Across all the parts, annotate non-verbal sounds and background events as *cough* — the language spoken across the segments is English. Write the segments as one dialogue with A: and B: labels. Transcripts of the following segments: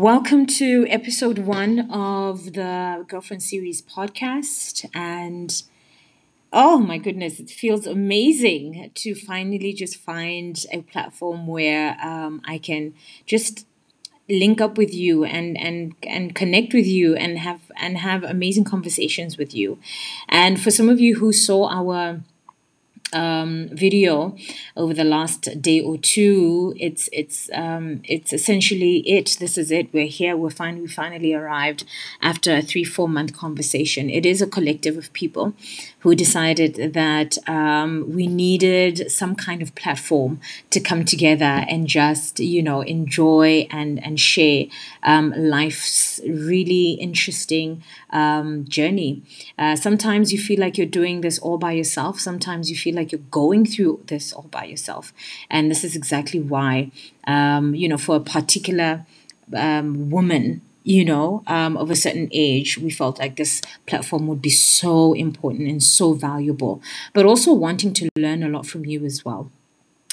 A: Welcome to episode one of the Girlfriend Series podcast. And oh my goodness, it feels amazing to finally just find a platform where um, I can just link up with you and and and connect with you and have and have amazing conversations with you. And for some of you who saw our um, video over the last day or two. It's it's um, it's essentially it. This is it. We're here. We're fine. We finally arrived after a three four month conversation. It is a collective of people who decided that um, we needed some kind of platform to come together and just you know enjoy and and share um, life's really interesting um, journey. Uh, sometimes you feel like you're doing this all by yourself. Sometimes you feel like you're going through this all by yourself, and this is exactly why um, you know for a particular um, woman you know, um, of a certain age, we felt like this platform would be so important and so valuable, but also wanting to learn a lot from you as well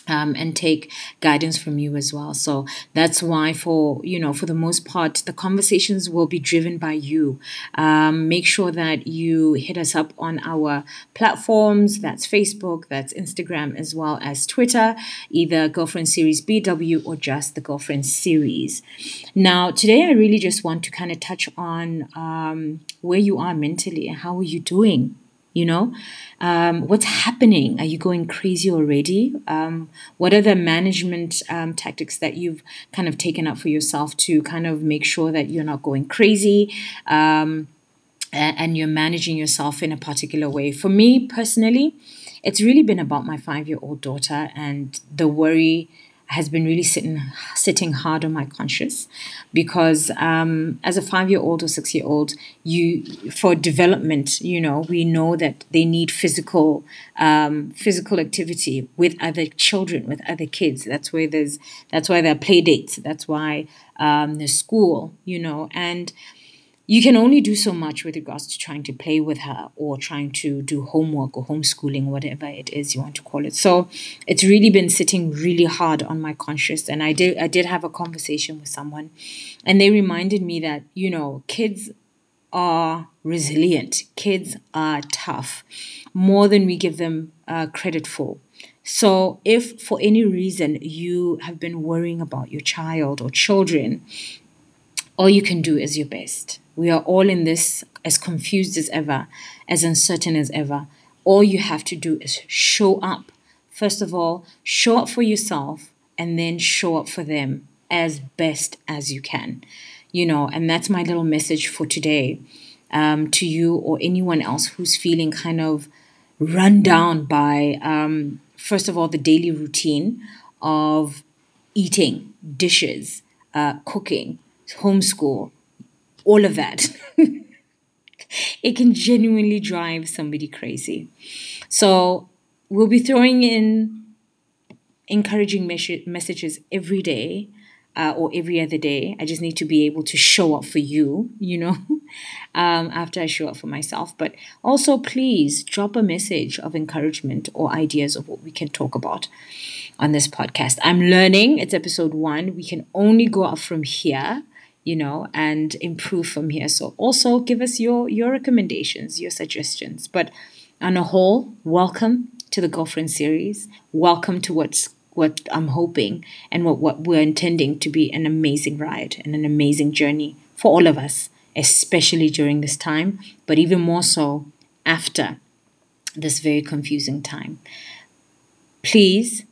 A: um, and take guidance from you as well. So that's why, for you know, for the most part, the conversations will be driven by you. Um, make sure that you hit us up on our platforms. That's Facebook, that's Instagram, as well as Twitter, either Girlfriend Series BW or just the Girlfriend Series. Now, today I really just want to kind of touch on um, where you are mentally and how are you doing you know? Um, what's happening? Are you going crazy already? Um, what are the management um, tactics that you've kind of taken up for yourself to kind of make sure that you're not going crazy um, and, you're managing yourself in a particular way? For me personally it's really been about my five year old daughter and the worry has been really sitting sitting hard on my conscience because um, as a five year old or six year old you for development you know we know that they need physical um, physical activity with other children with other kids. That's why there's that's why there are play dates. That's why um, there's school you know and you can only do so much with regards to trying to play with her or trying to do homework or homeschooling, whatever it is you want to call it. So it's really been sitting really hard on my conscience. And I did I did have a conversation with someone and they reminded me that, you know, kids are resilient. Kids are tough more than we give them uh, credit for. So, if for any reason you have been worrying about your child or children, all you can do is your best. We are all in this as confused as ever, as uncertain as ever. All you have to do is show up. First of all, show up for yourself and then show up for them as best as you can. You know, and that's my little message for today um, to you or anyone else who's feeling kind of run down by, um, first of all, the daily routine of eating, dishes, uh, cooking, homeschool, all of that. *laughs* it can genuinely drive somebody crazy. So we'll be throwing in encouraging mes- messages every day uh, or every other day. I just need to be able to show up for you, you know, *laughs* um, after I show up for myself. But also, please drop a message of encouragement or ideas of what we can talk about on this podcast. I'm learning. It's episode one. We can only go up from here you know, and improve from here. So also give us your your recommendations, your suggestions. But on a whole, welcome to the girlfriend series. Welcome to what's what I'm hoping and what, what we're intending to be an amazing ride and an amazing journey for all of us, especially during this time, but even more so after this very confusing time. Please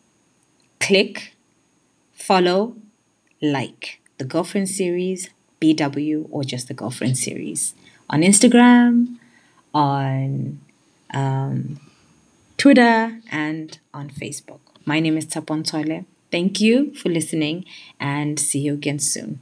A: click, follow, like the Girlfriend Series, BW, or just the Girlfriend Series on Instagram, on um, Twitter, and on Facebook. My name is Tapon Toile. Thank you for listening and see you again soon.